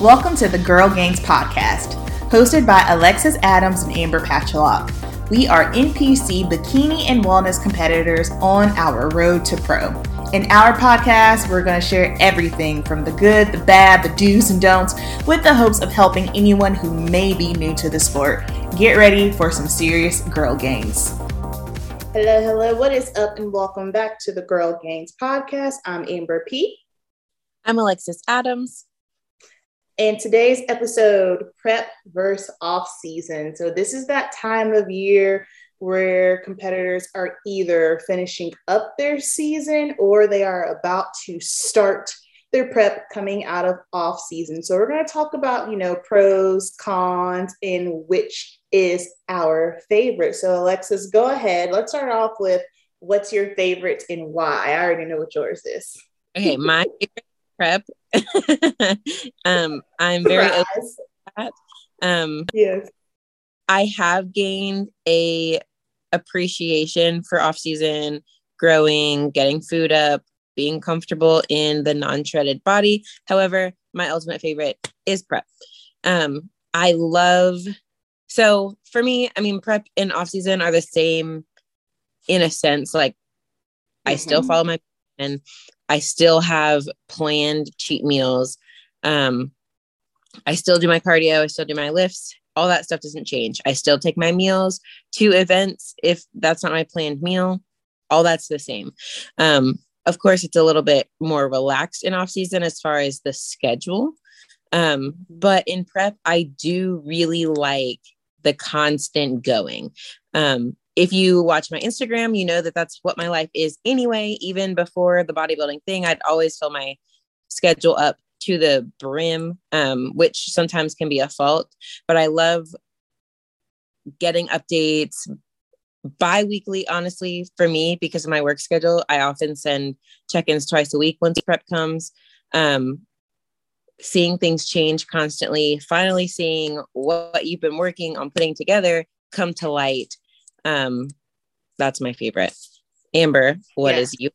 Welcome to the Girl Gainz podcast, hosted by Alexis Adams and Amber Pacholok. We are NPC bikini and wellness competitors on our road to pro. In our podcast, we're going to share everything from the good, the bad, the do's and don'ts, with the hopes of helping anyone who may be new to the sport. Get ready for some serious girl gainz. Hello, hello. What is up? And welcome back to the Girl Gainz podcast. I'm Amber P. I'm Alexis Adams. And today's episode, prep versus off season. So, this is that time of year where competitors are either finishing up their season or they are about to start their prep coming out of off season. So, we're going to talk about, you know, pros, cons, and which is our favorite. So, Alexis, go ahead. Let's start off with what's your favorite and why? I already know what yours is. Okay, my favorite prep. um, I'm very Um, yes, I have gained a appreciation for off season growing, getting food up, being comfortable in the non-shredded body. However, my ultimate favorite is prep. Um, I love so for me, I mean, prep and off season are the same in a sense. Like mm-hmm. I still mm-hmm. follow my and I still have planned cheat meals. Um, I still do my cardio, I still do my lifts. All that stuff doesn't change. I still take my meals to events if that's not my planned meal. All that's the same. Um, of course, it's a little bit more relaxed in off season as far as the schedule. Um, but in prep, I do really like the constant going. Um, if you watch my Instagram, you know that that's what my life is anyway. Even before the bodybuilding thing, I'd always fill my schedule up to the brim, um, which sometimes can be a fault. But I love getting updates bi-weekly honestly for me because of my work schedule i often send check-ins twice a week once prep comes um, seeing things change constantly finally seeing what you've been working on putting together come to light um, that's my favorite. Amber, what yeah. is you?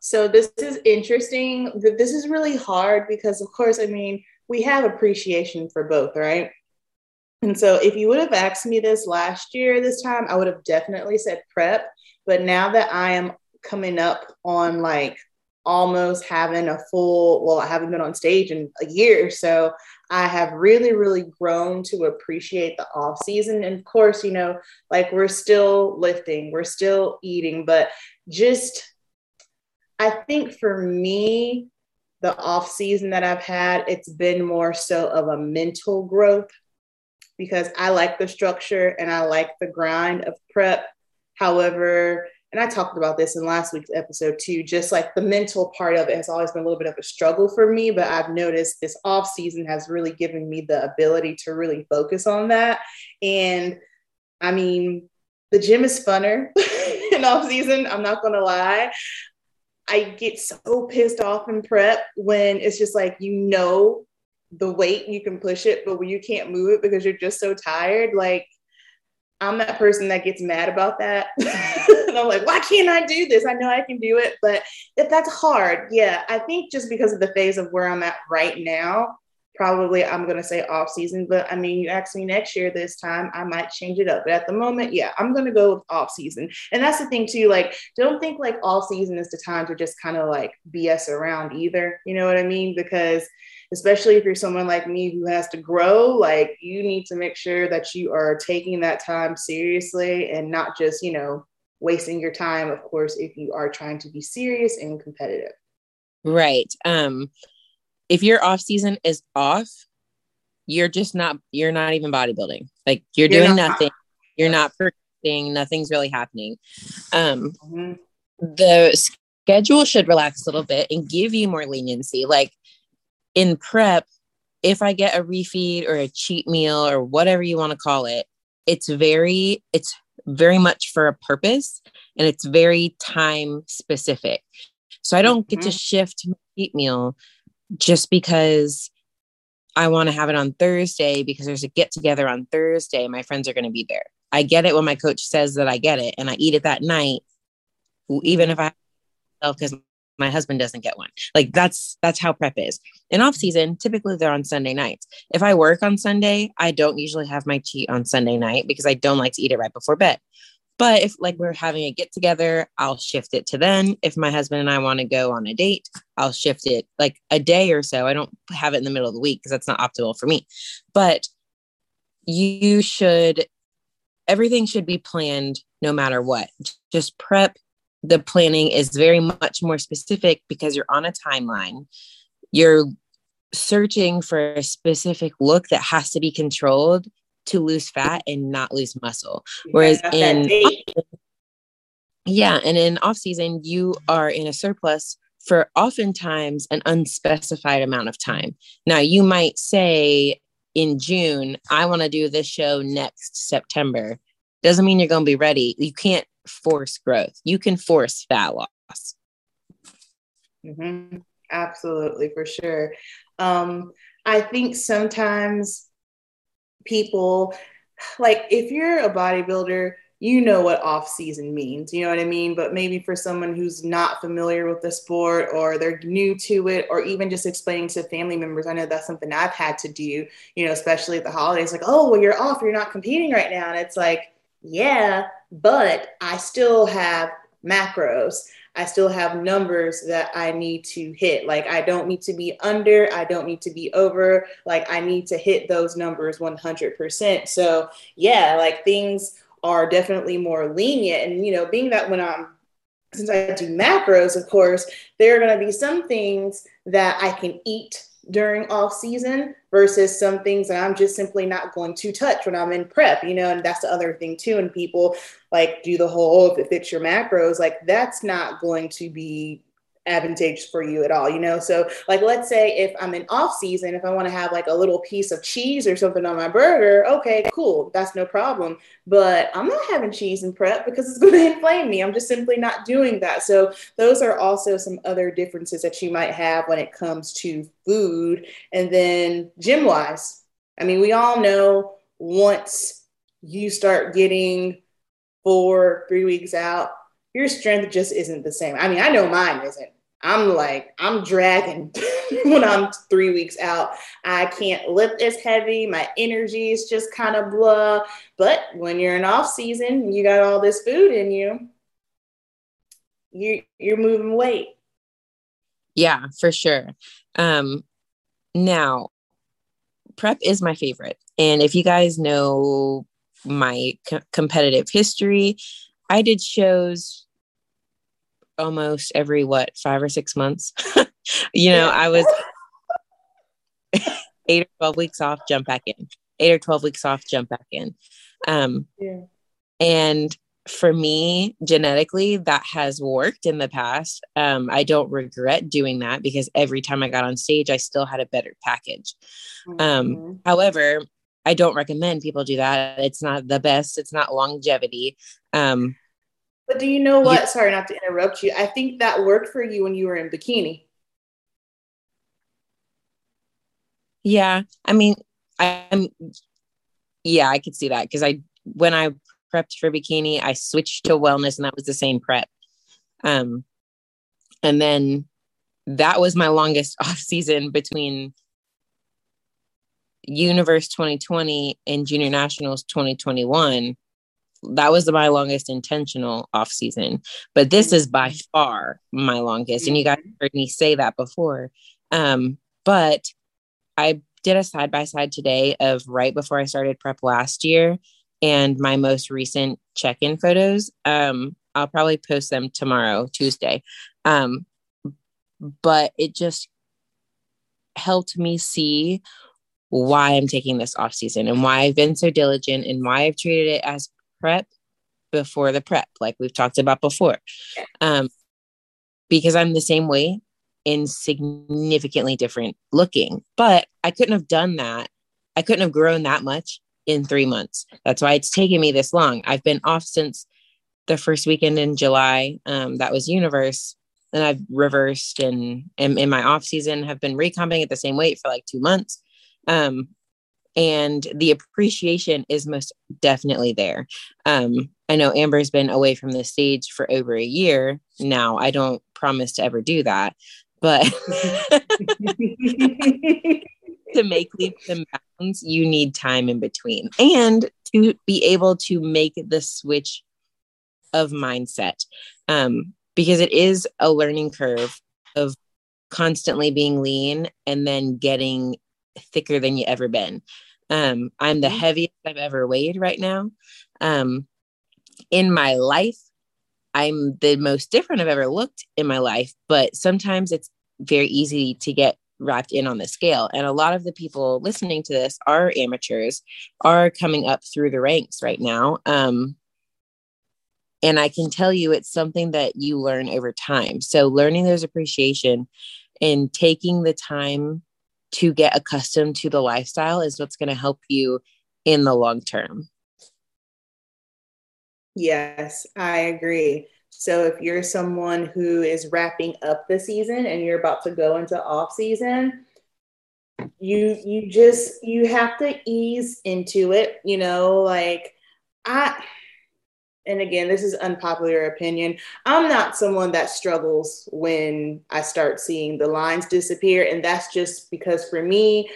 So this is interesting. This is really hard because, of course, I mean, we have appreciation for both, right? And so if you would have asked me this last year, this time, I would have definitely said prep. But now that I am coming up on like almost having a full, well, I haven't been on stage in a year. So I have really, really grown to appreciate the off season. And of course, you know, like we're still lifting, we're still eating, but just, I think for me, the off season that I've had, it's been more so of a mental growth because I like the structure and I like the grind of prep. However, and I talked about this in last week's episode too, just like the mental part of it has always been a little bit of a struggle for me, but I've noticed this off season has really given me the ability to really focus on that. And I mean, the gym is funner in off season. I'm not gonna lie. I get so pissed off in prep when it's just like you know the weight you can push it, but when you can't move it because you're just so tired, like I'm that person that gets mad about that. and I'm like, why can't I do this? I know I can do it, but if that's hard, yeah, I think just because of the phase of where I'm at right now, probably I'm going to say off season. But I mean, you ask me next year this time, I might change it up. But at the moment, yeah, I'm going to go with off season. And that's the thing too. Like, don't think like all season is the time to just kind of like BS around either. You know what I mean? Because especially if you're someone like me who has to grow, like you need to make sure that you are taking that time seriously and not just, you know, wasting your time, of course, if you are trying to be serious and competitive. Right. Um, if your off season is off, you're just not you're not even bodybuilding. Like you're, you're doing not, nothing. You're not progressing, nothing's really happening. Um mm-hmm. the schedule should relax a little bit and give you more leniency. Like in prep, if I get a refeed or a cheat meal or whatever you want to call it, it's very, it's very much for a purpose and it's very time specific. So I don't get mm-hmm. to shift my cheat meal just because I want to have it on Thursday because there's a get together on Thursday. My friends are going to be there. I get it when my coach says that I get it and I eat it that night, even if I because my husband doesn't get one. Like that's that's how prep is. In off season, typically they're on Sunday nights. If I work on Sunday, I don't usually have my cheat on Sunday night because I don't like to eat it right before bed. But if like we're having a get together, I'll shift it to then. If my husband and I want to go on a date, I'll shift it like a day or so. I don't have it in the middle of the week because that's not optimal for me. But you should everything should be planned no matter what. Just prep. The planning is very much more specific because you're on a timeline. You're searching for a specific look that has to be controlled to lose fat and not lose muscle. Whereas in yeah, and in off season, you are in a surplus for oftentimes an unspecified amount of time. Now, you might say in June, I want to do this show next September. Doesn't mean you're going to be ready. You can't force growth. You can force fat loss. Mm-hmm. Absolutely, for sure. Um, I think sometimes people like if you're a bodybuilder you know what off season means you know what i mean but maybe for someone who's not familiar with the sport or they're new to it or even just explaining to family members i know that's something i've had to do you know especially at the holidays like oh well you're off you're not competing right now and it's like yeah but i still have macros I still have numbers that I need to hit. Like I don't need to be under, I don't need to be over. Like I need to hit those numbers 100%. So, yeah, like things are definitely more lenient and you know, being that when I'm since I do macros, of course, there are going to be some things that I can eat during off season versus some things that I'm just simply not going to touch when I'm in prep, you know, and that's the other thing too. And people like do the whole, oh, if it fits your macros, like that's not going to be advantageous for you at all, you know? So, like, let's say if I'm in off season, if I want to have like a little piece of cheese or something on my burger, okay, cool, that's no problem. But I'm not having cheese in prep because it's going to inflame me. I'm just simply not doing that. So, those are also some other differences that you might have when it comes to food. And then, gym wise, I mean, we all know once you start getting four, three weeks out, your strength just isn't the same. I mean, I know mine isn't. I'm like, I'm dragging when I'm three weeks out. I can't lift as heavy. My energy is just kind of blah. But when you're in off season, you got all this food in you. You you're moving weight. Yeah, for sure. Um, now, prep is my favorite, and if you guys know my co- competitive history, I did shows almost every what five or six months. you know, I was eight or 12 weeks off, jump back in, eight or 12 weeks off, jump back in. Um, yeah. And for me, genetically, that has worked in the past. Um, I don't regret doing that because every time I got on stage, I still had a better package. Um, mm-hmm. Um, however, I don't recommend people do that. It's not the best. It's not longevity. Um, but do you know what? Sorry, not to interrupt you. I think that worked for you when you were in bikini. Yeah, I mean, I'm. Yeah, I could see that because I when I prepped for bikini, I switched to wellness, and that was the same prep. Um, and then that was my longest off season between Universe 2020 and Junior Nationals 2021 that was my longest intentional off season but this is by mm-hmm. far my longest and you guys heard me say that before. Um, but i did a side by side today of right before i started prep last year and my most recent check-in photos. Um, i'll probably post them tomorrow tuesday. Um, but it just helped me see why I'm taking this off season and why I've been so diligent and why I've treated it as prep before the prep, like we've talked about before. Um, because I'm the same way in significantly different looking, but I couldn't have done that. I couldn't have grown that much in three months. That's why it's taken me this long. I've been off since the first weekend in July. Um, that was Universe. And I've reversed and, and in my off season have been recomping at the same weight for like two months. Um, and the appreciation is most definitely there. Um, I know Amber's been away from the stage for over a year now. I don't promise to ever do that, but to make leaps and bounds, you need time in between and to be able to make the switch of mindset. Um, because it is a learning curve of constantly being lean and then getting thicker than you ever been. Um, I'm the mm-hmm. heaviest I've ever weighed right now. Um, in my life, I'm the most different I've ever looked in my life, but sometimes it's very easy to get wrapped in on the scale. And a lot of the people listening to this are amateurs, are coming up through the ranks right now. Um, and I can tell you it's something that you learn over time. So, learning there's appreciation and taking the time to get accustomed to the lifestyle is what's going to help you in the long term. Yes, I agree. So if you're someone who is wrapping up the season and you're about to go into off season, you you just you have to ease into it, you know, like I and again, this is unpopular opinion. I'm not someone that struggles when I start seeing the lines disappear. And that's just because for me,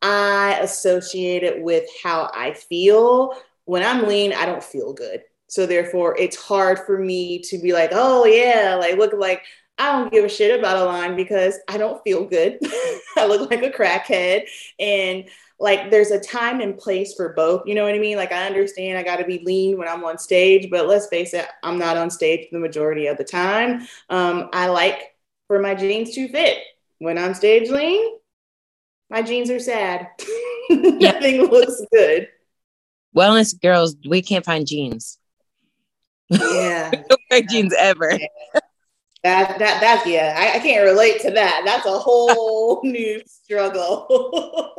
I associate it with how I feel. When I'm lean, I don't feel good. So therefore, it's hard for me to be like, oh yeah, like look like I don't give a shit about a line because I don't feel good. I look like a crackhead. And like there's a time and place for both. You know what I mean? Like I understand I got to be lean when I'm on stage, but let's face it, I'm not on stage the majority of the time. Um, I like for my jeans to fit. When I'm stage lean, my jeans are sad. Nothing looks good. Wellness girls, we can't find jeans. Yeah. no wear jeans ever. That that that's yeah, I, I can't relate to that. That's a whole new struggle.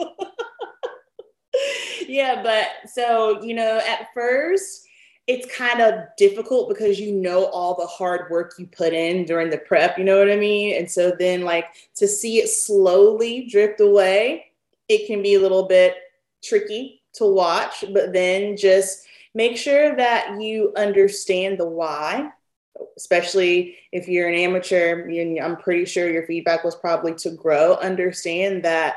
yeah, but so, you know, at first, it's kind of difficult because you know all the hard work you put in during the prep, you know what I mean? And so then, like, to see it slowly drift away, it can be a little bit tricky to watch, but then just make sure that you understand the why especially if you're an amateur and i'm pretty sure your feedback was probably to grow understand that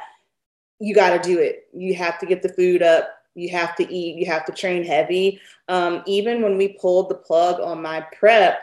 you got to do it. You have to get the food up. You have to eat. You have to train heavy. Um, even when we pulled the plug on my prep,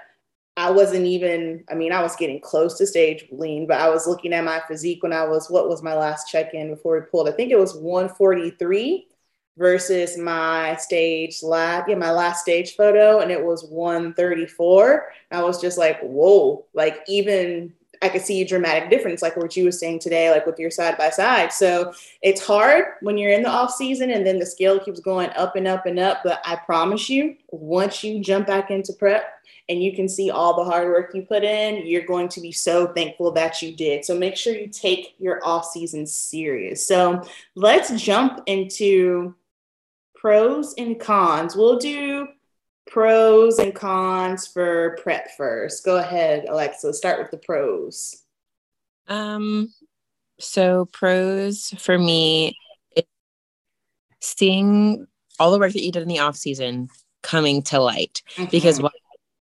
I wasn't even, I mean, I was getting close to stage lean, but I was looking at my physique when I was, what was my last check in before we pulled? I think it was 143 versus my stage last, yeah, my last stage photo, and it was 134. I was just like, whoa, like even I could see a dramatic difference, like what you were saying today, like with your side by side. So it's hard when you're in the off season and then the scale keeps going up and up and up. But I promise you, once you jump back into prep and you can see all the hard work you put in, you're going to be so thankful that you did. So make sure you take your off season serious. So let's jump into pros and cons. We'll do pros and cons for prep first. Go ahead, Alexa. Start with the pros. Um, so pros for me, seeing all the work that you did in the off season coming to light mm-hmm. because while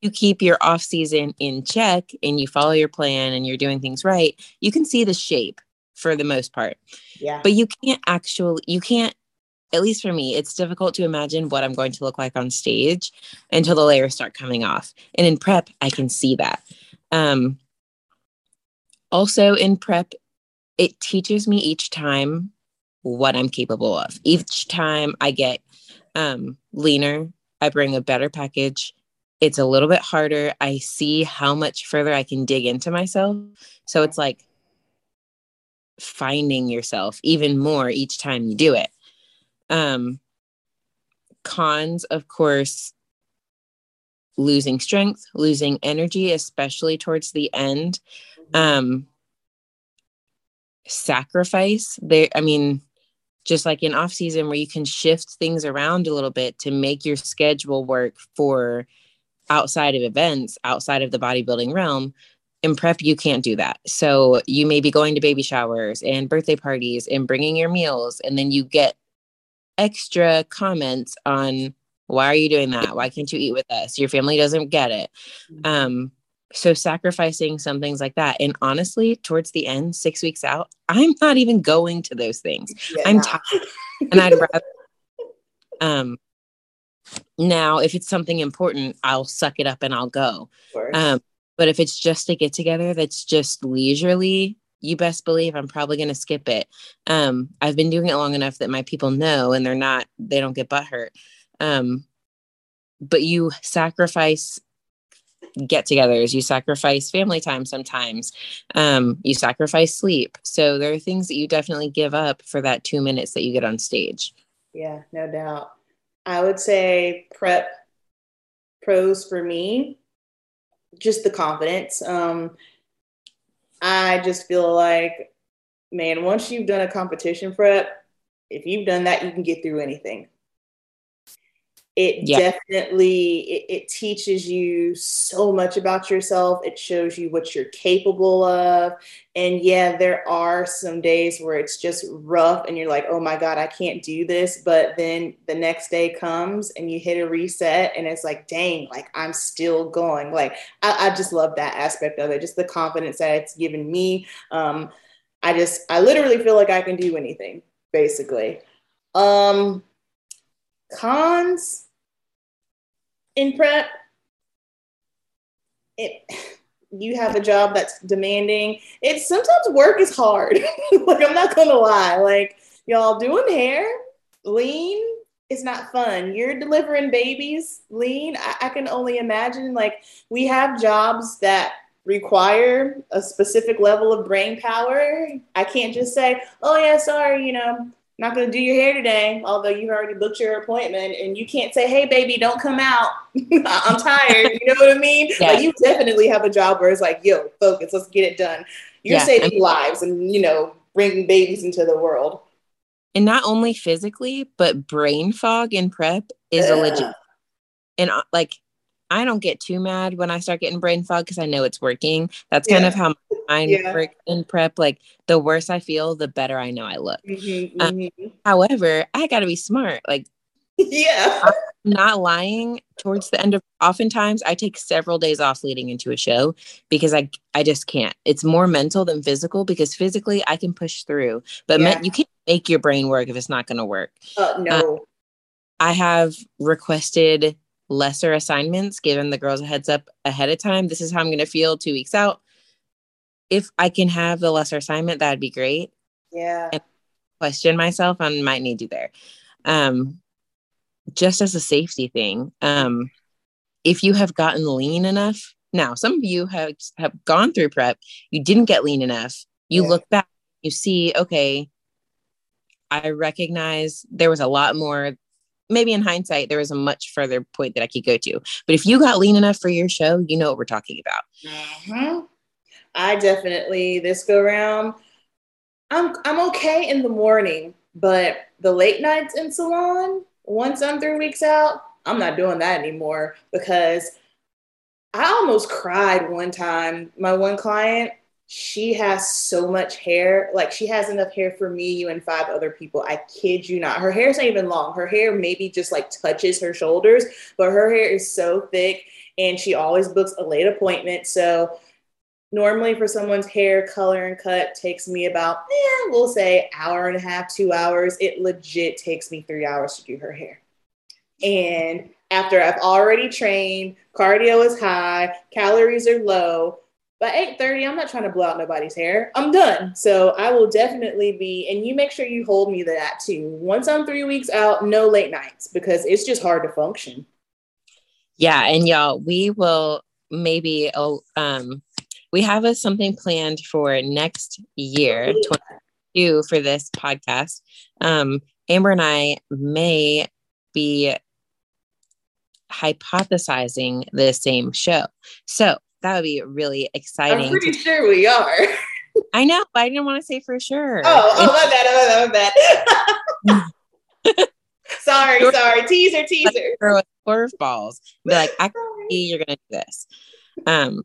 you keep your off season in check and you follow your plan and you're doing things right, you can see the shape for the most part. Yeah. But you can't actually you can't at least for me, it's difficult to imagine what I'm going to look like on stage until the layers start coming off. And in prep, I can see that. Um, also, in prep, it teaches me each time what I'm capable of. Each time I get um, leaner, I bring a better package. It's a little bit harder. I see how much further I can dig into myself. So it's like finding yourself even more each time you do it. Um, cons, of course, losing strength, losing energy, especially towards the end. Um, sacrifice. There, I mean, just like in off season where you can shift things around a little bit to make your schedule work for outside of events, outside of the bodybuilding realm. In prep, you can't do that. So you may be going to baby showers and birthday parties and bringing your meals, and then you get extra comments on Why are you doing that? Why can't you eat with us? Your family doesn't get it. Mm-hmm. Um, so sacrificing some things like that. And honestly, towards the end, six weeks out, I'm not even going to those things. Yeah. I'm tired. and I'd rather um now if it's something important, I'll suck it up and I'll go. Um, but if it's just a get together that's just leisurely, you best believe I'm probably going to skip it. Um, I've been doing it long enough that my people know and they're not, they don't get butthurt. Um, but you sacrifice get togethers, you sacrifice family time sometimes, um, you sacrifice sleep. So there are things that you definitely give up for that two minutes that you get on stage. Yeah, no doubt. I would say prep pros for me, just the confidence. Um, I just feel like, man, once you've done a competition prep, if you've done that, you can get through anything it yeah. definitely it, it, teaches you so much about yourself. It shows you what you're capable of. And yeah there are some days where it's just rough and you're like oh my god i can't do this. But then the next day comes and you hit a reset and it's like dang like i'm still going. Like i, I just love that aspect of it just the confidence that it's given me. Um i just i literally feel like i can do anything basically. Um cons in prep, it you have a job that's demanding. It's sometimes work is hard. like I'm not gonna lie. Like y'all doing hair, lean is not fun. You're delivering babies, lean. I, I can only imagine. Like we have jobs that require a specific level of brain power. I can't just say, oh yeah, sorry, you know, not going to do your hair today, although you've already booked your appointment, and you can't say, "Hey, baby, don't come out. I'm tired." You know what I mean? Yeah. Like you definitely have a job where it's like, "Yo, focus. Let's get it done." You're yeah. saving I'm- lives, and you know, bringing babies into the world. And not only physically, but brain fog in prep is yeah. a legit. And uh, like I don't get too mad when I start getting brain fog because I know it's working. That's kind yeah. of how my mind yeah. works in prep. Like the worse I feel, the better I know I look. Mm-hmm, um, mm-hmm. however, I got to be smart. Like, yeah, I'm not lying. Towards the end of, oftentimes I take several days off leading into a show because I I just can't. It's more mental than physical because physically I can push through, but yeah. you can't make your brain work if it's not going to work. Uh, no. Uh, I have requested lesser assignments, given the girls a heads up ahead of time. This is how I'm going to feel two weeks out. If I can have the lesser assignment, that'd be great. Yeah. And question myself on might need you there. Um, just as a safety thing. Um, if you have gotten lean enough, now some of you have have gone through prep, you didn't get lean enough. You yeah. look back, you see, okay, I recognize there was a lot more maybe in hindsight, there was a much further point that I could go to. But if you got lean enough for your show, you know what we're talking about. Mm-hmm. I definitely this go round. I'm I'm okay in the morning, but the late nights in salon, once I'm three weeks out, I'm not doing that anymore because I almost cried one time. My one client, she has so much hair. Like she has enough hair for me, you, and five other people. I kid you not. Her hair's not even long. Her hair maybe just like touches her shoulders, but her hair is so thick and she always books a late appointment. So normally for someone's hair color and cut takes me about, yeah, we'll say hour and a half, two hours. It legit takes me three hours to do her hair. And after I've already trained, cardio is high, calories are low, by 8.30 i'm not trying to blow out nobody's hair i'm done so i will definitely be and you make sure you hold me to that too once i'm three weeks out no late nights because it's just hard to function yeah and y'all we will maybe oh, um we have a, something planned for next year oh, 22 for this podcast um amber and i may be hypothesizing the same show so that would be really exciting. I'm pretty to- sure we are. I know, but I didn't want to say for sure. Oh, oh my bad, my bad, my bad. sorry, sorry. Teaser, teaser. Throw curveballs. Be like, I see you're gonna do this. Um,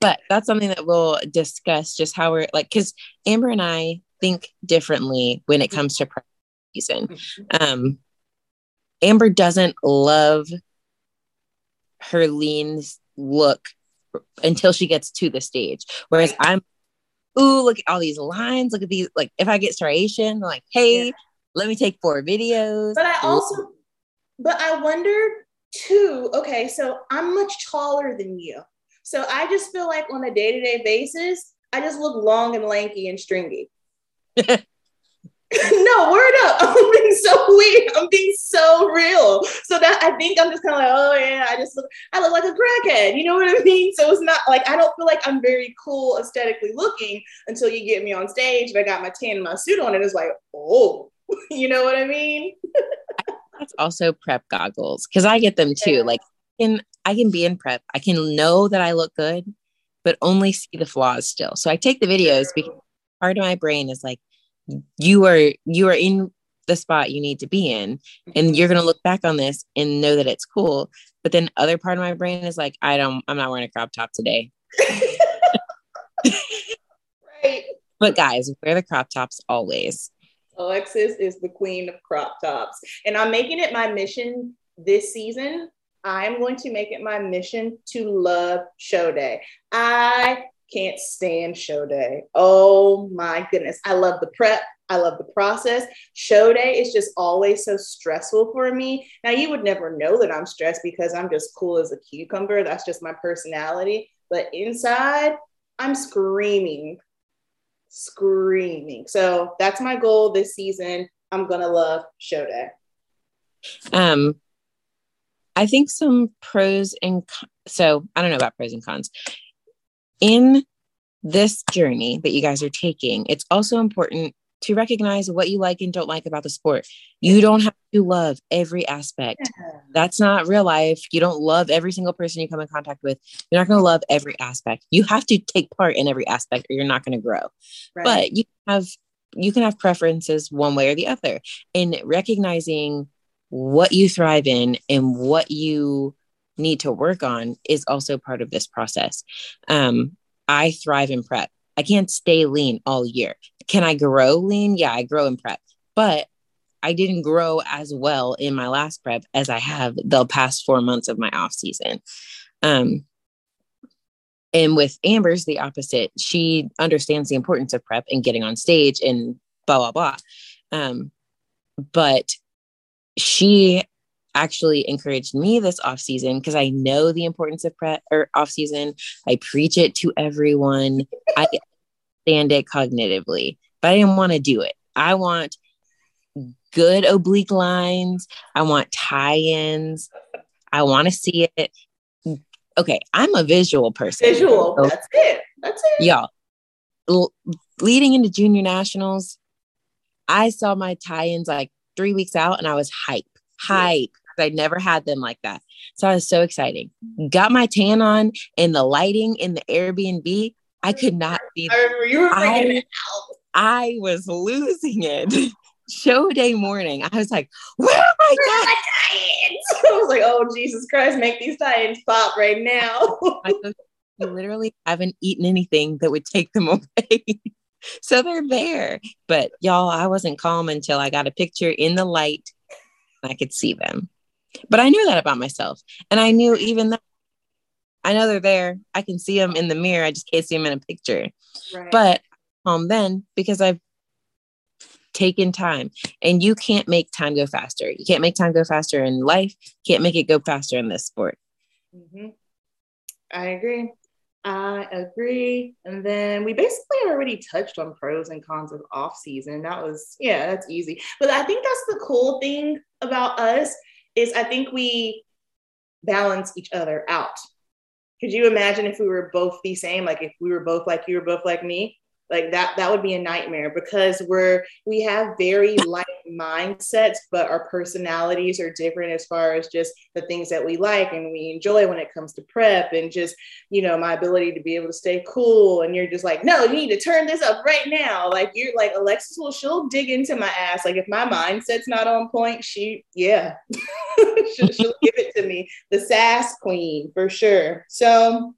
but that's something that we'll discuss. Just how we're like, because Amber and I think differently when it comes to season. Mm-hmm. Um, Amber doesn't love her lean look until she gets to the stage. Whereas I'm, ooh, look at all these lines. Look at these. Like, if I get striation, like, hey, yeah. let me take four videos. But I also, but I wonder too, okay, so I'm much taller than you. So I just feel like on a day to day basis, I just look long and lanky and stringy. no, word up. I'm being so weird. I'm being so real. So that I think I'm just kind of like, oh yeah, I just look, I look like a crackhead. You know what I mean? So it's not like I don't feel like I'm very cool aesthetically looking until you get me on stage and I got my tan and my suit on, and it's like, oh, you know what I mean? That's also prep goggles because I get them too. Yeah. Like, in I can be in prep. I can know that I look good, but only see the flaws still. So I take the videos because part of my brain is like you are you are in the spot you need to be in and mm-hmm. you're going to look back on this and know that it's cool. But then other part of my brain is like i don't i'm not wearing a crop top today. Right. But guys wear the crop tops always. Alexis is the queen of crop tops and i'm making it my mission this season i'm going to make it my mission to love show day i can't stand show day. Oh my goodness. I love the prep. I love the process. Show day is just always so stressful for me. Now, you would never know that I'm stressed because I'm just cool as a cucumber. That's just my personality. But inside, I'm screaming, screaming. So that's my goal this season. I'm going to love show day. Um, I think some pros and so I don't know about pros and cons in this journey that you guys are taking, it's also important to recognize what you like and don't like about the sport. You don't have to love every aspect. That's not real life. You don't love every single person you come in contact with. You're not going to love every aspect. You have to take part in every aspect or you're not going to grow. Right. But you have you can have preferences one way or the other. And recognizing what you thrive in and what you need to work on is also part of this process. Um, I thrive in prep. I can't stay lean all year. Can I grow lean? Yeah, I grow in prep, but I didn't grow as well in my last prep as I have the past four months of my off season. Um, and with Amber's the opposite. She understands the importance of prep and getting on stage and blah blah blah. Um, but she actually encouraged me this off season because I know the importance of prep or off season. I preach it to everyone. I understand it cognitively, but I didn't want to do it. I want good oblique lines. I want tie-ins. I want to see it. Okay, I'm a visual person. Visual. So, That's it. That's it. Y'all. L- leading into junior nationals, I saw my tie-ins like three weeks out and I was hype, hype. I never had them like that. So I was so exciting. Got my tan on and the lighting in the Airbnb. I could not see. I remember you were I, out. I was losing it. Show day morning, I was like, "Where are my, Where? I was like, "Oh Jesus Christ, make these tie-ins pop right now!" you literally haven't eaten anything that would take them away. so they're there. But y'all, I wasn't calm until I got a picture in the light. I could see them. But I knew that about myself. And I knew even that I know they're there. I can see them in the mirror. I just can't see them in a picture. Right. But um then because I've taken time and you can't make time go faster. You can't make time go faster in life. Can't make it go faster in this sport. Mm-hmm. I agree. I agree. And then we basically already touched on pros and cons of off season. That was, yeah, that's easy. But I think that's the cool thing about us is I think we balance each other out. Could you imagine if we were both the same? Like if we were both like you were both like me? like that that would be a nightmare because we're we have very like mindsets but our personalities are different as far as just the things that we like and we enjoy when it comes to prep and just you know my ability to be able to stay cool and you're just like no you need to turn this up right now like you're like alexis will she'll dig into my ass like if my mindset's not on point she yeah she'll, she'll give it to me the sass queen for sure so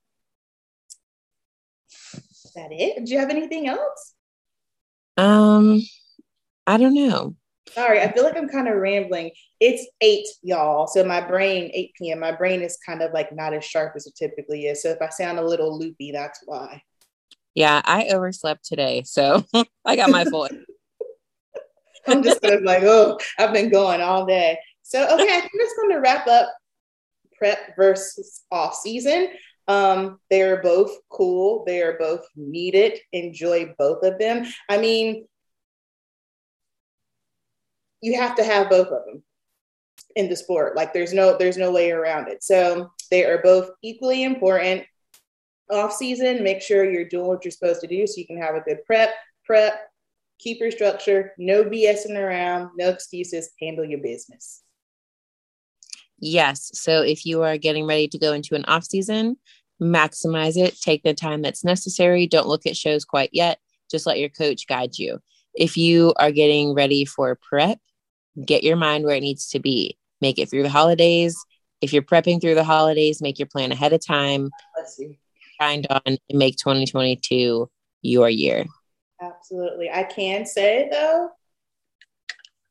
is that it? Do you have anything else? Um, I don't know. Sorry, I feel like I'm kind of rambling. It's eight, y'all. So my brain, 8 p.m., my brain is kind of like not as sharp as it typically is. So if I sound a little loopy, that's why. Yeah, I overslept today. So I got my full. I'm just kind of like, oh, I've been going all day. So, okay, I think that's going to wrap up prep versus off season. Um, they are both cool. They are both needed. Enjoy both of them. I mean, you have to have both of them in the sport. Like there's no there's no way around it. So they are both equally important. Off season, make sure you're doing what you're supposed to do so you can have a good prep. Prep, keep your structure, no BSing around, no excuses, handle your business. Yes. So if you are getting ready to go into an off season, maximize it. Take the time that's necessary. Don't look at shows quite yet. Just let your coach guide you. If you are getting ready for prep, get your mind where it needs to be. Make it through the holidays. If you're prepping through the holidays, make your plan ahead of time. Grind on and make 2022 your year. Absolutely. I can say though,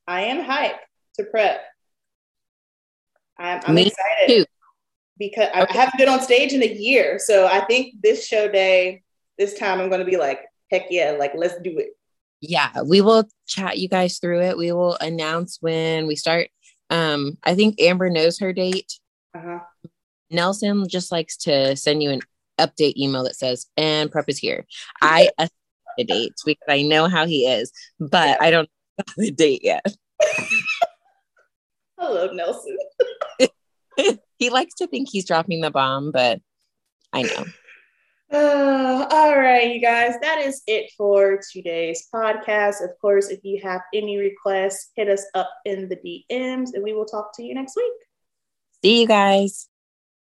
I am hyped to prep. I'm, I'm excited too. because I haven't been on stage in a year. So I think this show day, this time I'm going to be like, heck yeah, like let's do it. Yeah, we will chat you guys through it. We will announce when we start. Um, I think Amber knows her date. Uh-huh. Nelson just likes to send you an update email that says, and prep is here. I the dates because I know how he is, but I don't know the date yet. I love Nelson. he likes to think he's dropping the bomb, but I know. Uh, all right, you guys, that is it for today's podcast. Of course, if you have any requests, hit us up in the DMs and we will talk to you next week. See you guys.